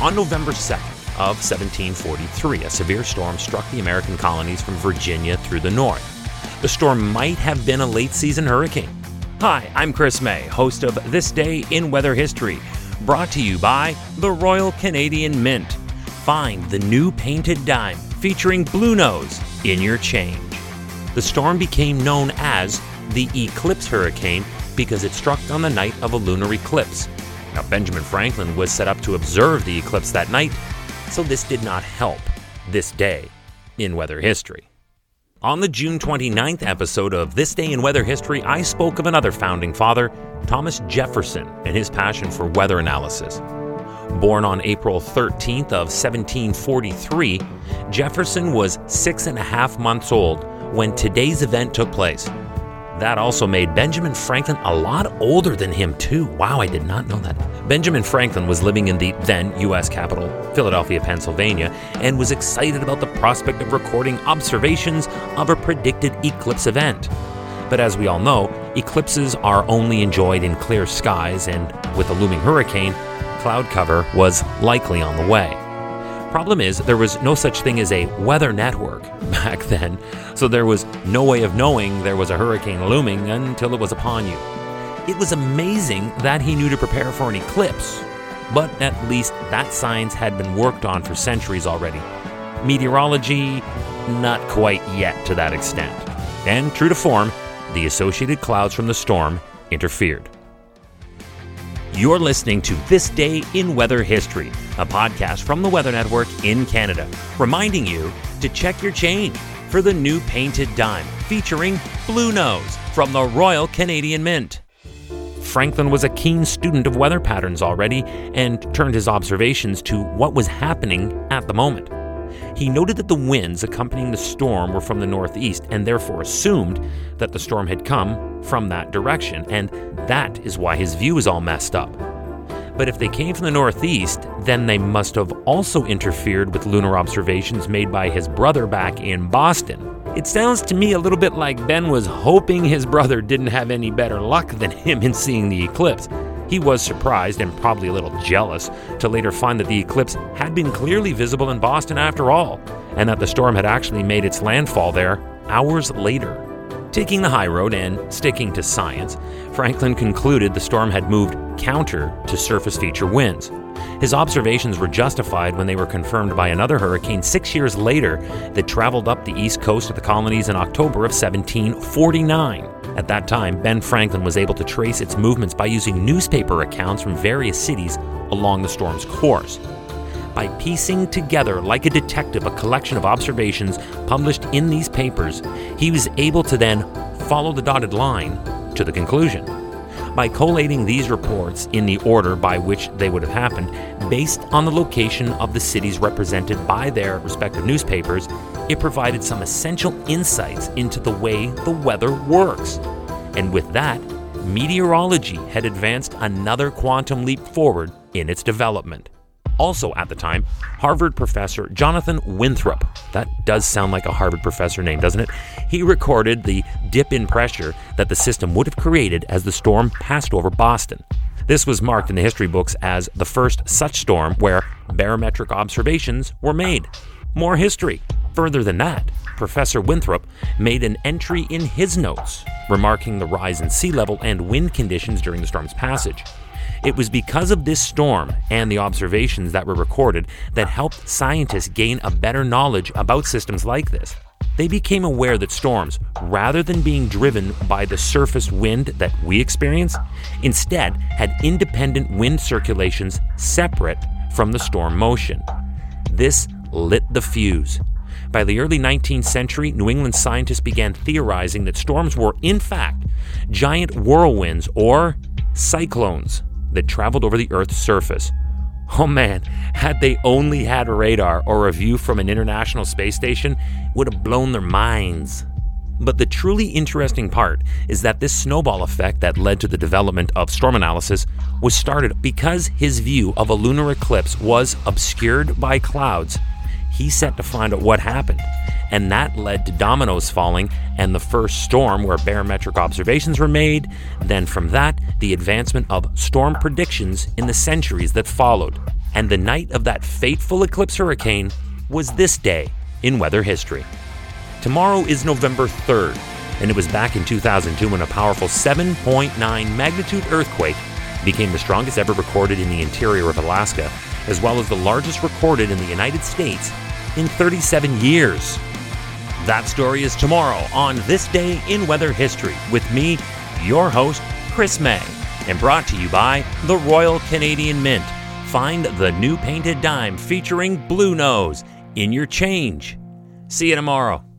On November 2nd of 1743, a severe storm struck the American colonies from Virginia through the north. The storm might have been a late season hurricane. Hi, I'm Chris Mei, host of This Day in Weather History, brought to you by the Royal Canadian Mint. Find the new painted dime featuring Bluenose in your change. The storm became known as the Eclipse Hurricane because it struck on the night of a lunar eclipse. Now, Benjamin Franklin was set up to observe the eclipse that night, so this did not help this day in weather history. On the June 29th episode of This Day in Weather History, I spoke of another founding father, Thomas Jefferson, and his passion for weather analysis. Born on April 13th of 1743, Jefferson was six and a half months old when today's event took place. That also made Benjamin Franklin a lot older than him, too. Wow, I did not know that. Benjamin Franklin was living in the then U.S. capital, Philadelphia, Pennsylvania, and was excited about the prospect of recording observations of a predicted eclipse event. But as we all know, eclipses are only enjoyed in clear skies, and with a looming hurricane, cloud cover was likely on the way. Problem is, there was no such thing as a weather network back then, so there was no way of knowing there was a hurricane looming until it was upon you. It was amazing that he knew to prepare for an eclipse, but at least that science had been worked on for centuries already. Meteorology, not quite yet to that extent. And true to form, the associated clouds from the storm interfered. You're listening to This Day in Weather History, a podcast from the Weather Network in Canada, reminding you to check your change for the new painted dime featuring Bluenose from the Royal Canadian Mint. Franklin was a keen student of weather patterns already and turned his observations to what was happening at the moment. He noted that the winds accompanying the storm were from the northeast and therefore assumed that the storm had come from that direction, and that is why his view is all messed up. But if they came from the northeast, then they must have also interfered with lunar observations made by his brother back in Boston. It sounds to me a little bit like Ben was hoping his brother didn't have any better luck than him in seeing the eclipse. He was surprised and probably a little jealous to later find that the eclipse had been clearly visible in Boston after all, and that the storm had actually made its landfall there hours later. Taking the high road and sticking to science, Franklin concluded the storm had moved counter to surface feature winds. His observations were justified when they were confirmed by another hurricane six years later that traveled up the east coast of the colonies in October of 1749. At that time, Ben Franklin was able to trace its movements by using newspaper accounts from various cities along the storm's course. By piecing together, like a detective, a collection of observations published in these papers, he was able to then follow the dotted line to the conclusion. By collating these reports in the order by which they would have happened, based on the location of the cities represented by their respective newspapers, it provided some essential insights into the way the weather works. And with that, meteorology had advanced another quantum leap forward in its development. Also at the time, Harvard professor Jonathan Winthrop, that does sound like a Harvard professor name, doesn't it? He recorded the dip in pressure that the system would have created as the storm passed over Boston. This was marked in the history books as the first such storm where barometric observations were made. More history. Further than that, Professor Winthrop made an entry in his notes remarking the rise in sea level and wind conditions during the storm's passage. It was because of this storm and the observations that were recorded that helped scientists gain a better knowledge about systems like this. They became aware that storms, rather than being driven by the surface wind that we experience, instead had independent wind circulations separate from the storm motion. This lit the fuse. By the early 19th century, New England scientists began theorizing that storms were, in fact, giant whirlwinds or cyclones that traveled over the Earth's surface. Oh man, had they only had radar or a view from an international space station, would have blown their minds. But the truly interesting part is that this snowball effect that led to the development of storm analysis was started because his view of a lunar eclipse was obscured by clouds. He set to find out what happened, and that led to dominoes falling and the first storm where barometric observations were made. Then, from that, the advancement of storm predictions in the centuries that followed. and the night of that fateful eclipse hurricane was this day in weather history. Tomorrow is November 3rd, and it was back in 2002 when a powerful 7.9 magnitude earthquake became the strongest ever recorded in the interior of Alaska, as well as the largest recorded in the United States in 37 years. That story is tomorrow on This Day in Weather History with me, your host, Chris Mei, and brought to you by the Royal Canadian Mint. Find the new painted dime featuring Bluenose in your change. See you tomorrow.